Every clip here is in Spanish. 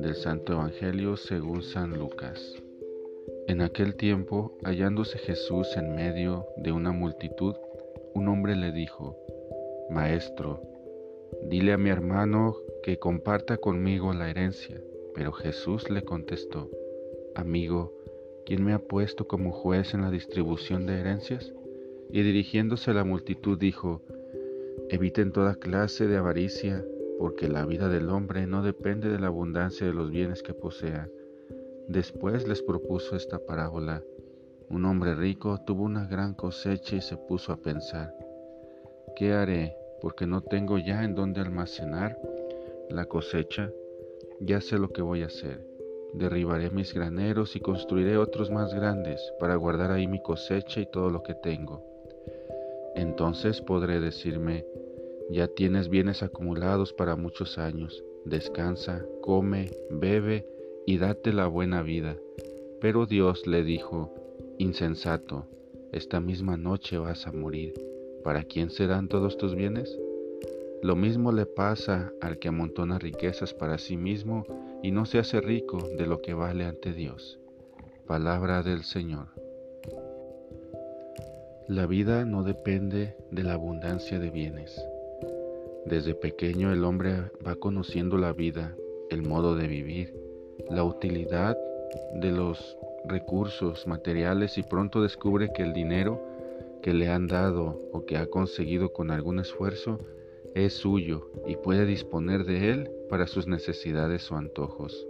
Del Santo Evangelio según San Lucas. En aquel tiempo, hallándose Jesús en medio de una multitud, un hombre le dijo, Maestro, dile a mi hermano que comparta conmigo la herencia. Pero Jesús le contestó, Amigo, ¿quién me ha puesto como juez en la distribución de herencias? Y dirigiéndose a la multitud dijo, Eviten toda clase de avaricia porque la vida del hombre no depende de la abundancia de los bienes que posea. Después les propuso esta parábola. Un hombre rico tuvo una gran cosecha y se puso a pensar, ¿qué haré? Porque no tengo ya en dónde almacenar la cosecha. Ya sé lo que voy a hacer. Derribaré mis graneros y construiré otros más grandes para guardar ahí mi cosecha y todo lo que tengo. Entonces podré decirme, ya tienes bienes acumulados para muchos años. Descansa, come, bebe y date la buena vida. Pero Dios le dijo, Insensato, esta misma noche vas a morir. ¿Para quién serán todos tus bienes? Lo mismo le pasa al que amontona riquezas para sí mismo y no se hace rico de lo que vale ante Dios. Palabra del Señor. La vida no depende de la abundancia de bienes. Desde pequeño el hombre va conociendo la vida, el modo de vivir, la utilidad de los recursos materiales y pronto descubre que el dinero que le han dado o que ha conseguido con algún esfuerzo es suyo y puede disponer de él para sus necesidades o antojos.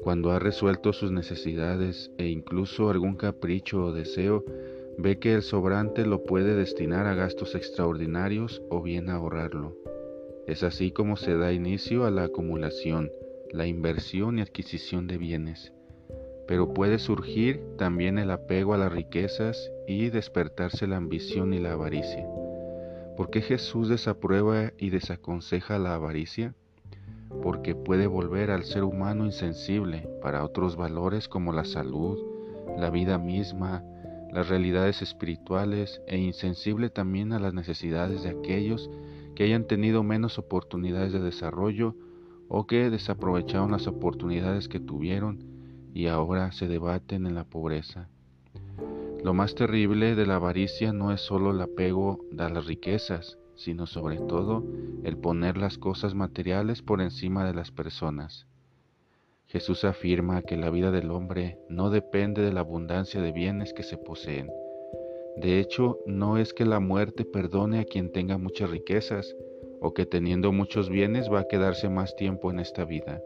Cuando ha resuelto sus necesidades e incluso algún capricho o deseo, Ve que el sobrante lo puede destinar a gastos extraordinarios o bien ahorrarlo. Es así como se da inicio a la acumulación, la inversión y adquisición de bienes. Pero puede surgir también el apego a las riquezas y despertarse la ambición y la avaricia. ¿Por qué Jesús desaprueba y desaconseja la avaricia? Porque puede volver al ser humano insensible para otros valores como la salud, la vida misma, las realidades espirituales e insensible también a las necesidades de aquellos que hayan tenido menos oportunidades de desarrollo o que desaprovecharon las oportunidades que tuvieron y ahora se debaten en la pobreza. Lo más terrible de la avaricia no es solo el apego a las riquezas, sino sobre todo el poner las cosas materiales por encima de las personas. Jesús afirma que la vida del hombre no depende de la abundancia de bienes que se poseen. De hecho, no es que la muerte perdone a quien tenga muchas riquezas o que teniendo muchos bienes va a quedarse más tiempo en esta vida.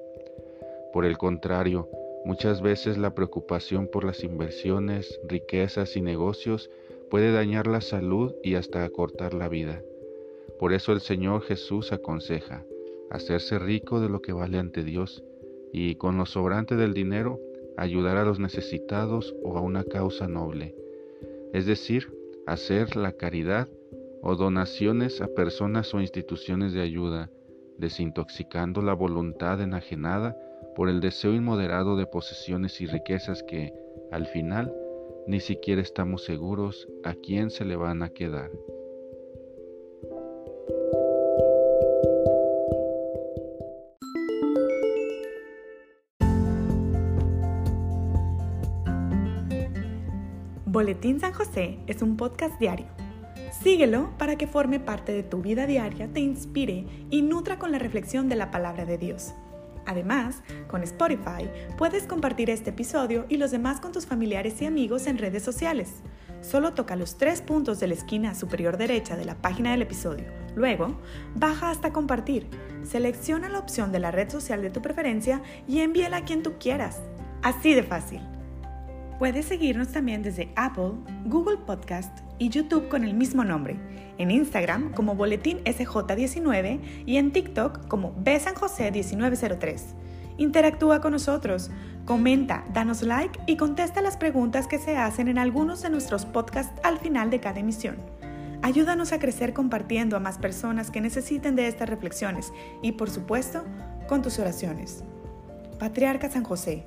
Por el contrario, muchas veces la preocupación por las inversiones, riquezas y negocios puede dañar la salud y hasta acortar la vida. Por eso el Señor Jesús aconseja hacerse rico de lo que vale ante Dios y con lo sobrante del dinero ayudar a los necesitados o a una causa noble, es decir, hacer la caridad o donaciones a personas o instituciones de ayuda, desintoxicando la voluntad enajenada por el deseo inmoderado de posesiones y riquezas que, al final, ni siquiera estamos seguros a quién se le van a quedar. Boletín San José es un podcast diario. Síguelo para que forme parte de tu vida diaria, te inspire y nutra con la reflexión de la palabra de Dios. Además, con Spotify puedes compartir este episodio y los demás con tus familiares y amigos en redes sociales. Solo toca los tres puntos de la esquina superior derecha de la página del episodio. Luego, baja hasta compartir. Selecciona la opción de la red social de tu preferencia y envíala a quien tú quieras. Así de fácil. Puedes seguirnos también desde Apple, Google Podcast y YouTube con el mismo nombre, en Instagram como Boletín SJ19 y en TikTok como Besanjose1903. Interactúa con nosotros, comenta, danos like y contesta las preguntas que se hacen en algunos de nuestros podcasts al final de cada emisión. Ayúdanos a crecer compartiendo a más personas que necesiten de estas reflexiones y, por supuesto, con tus oraciones. Patriarca San José,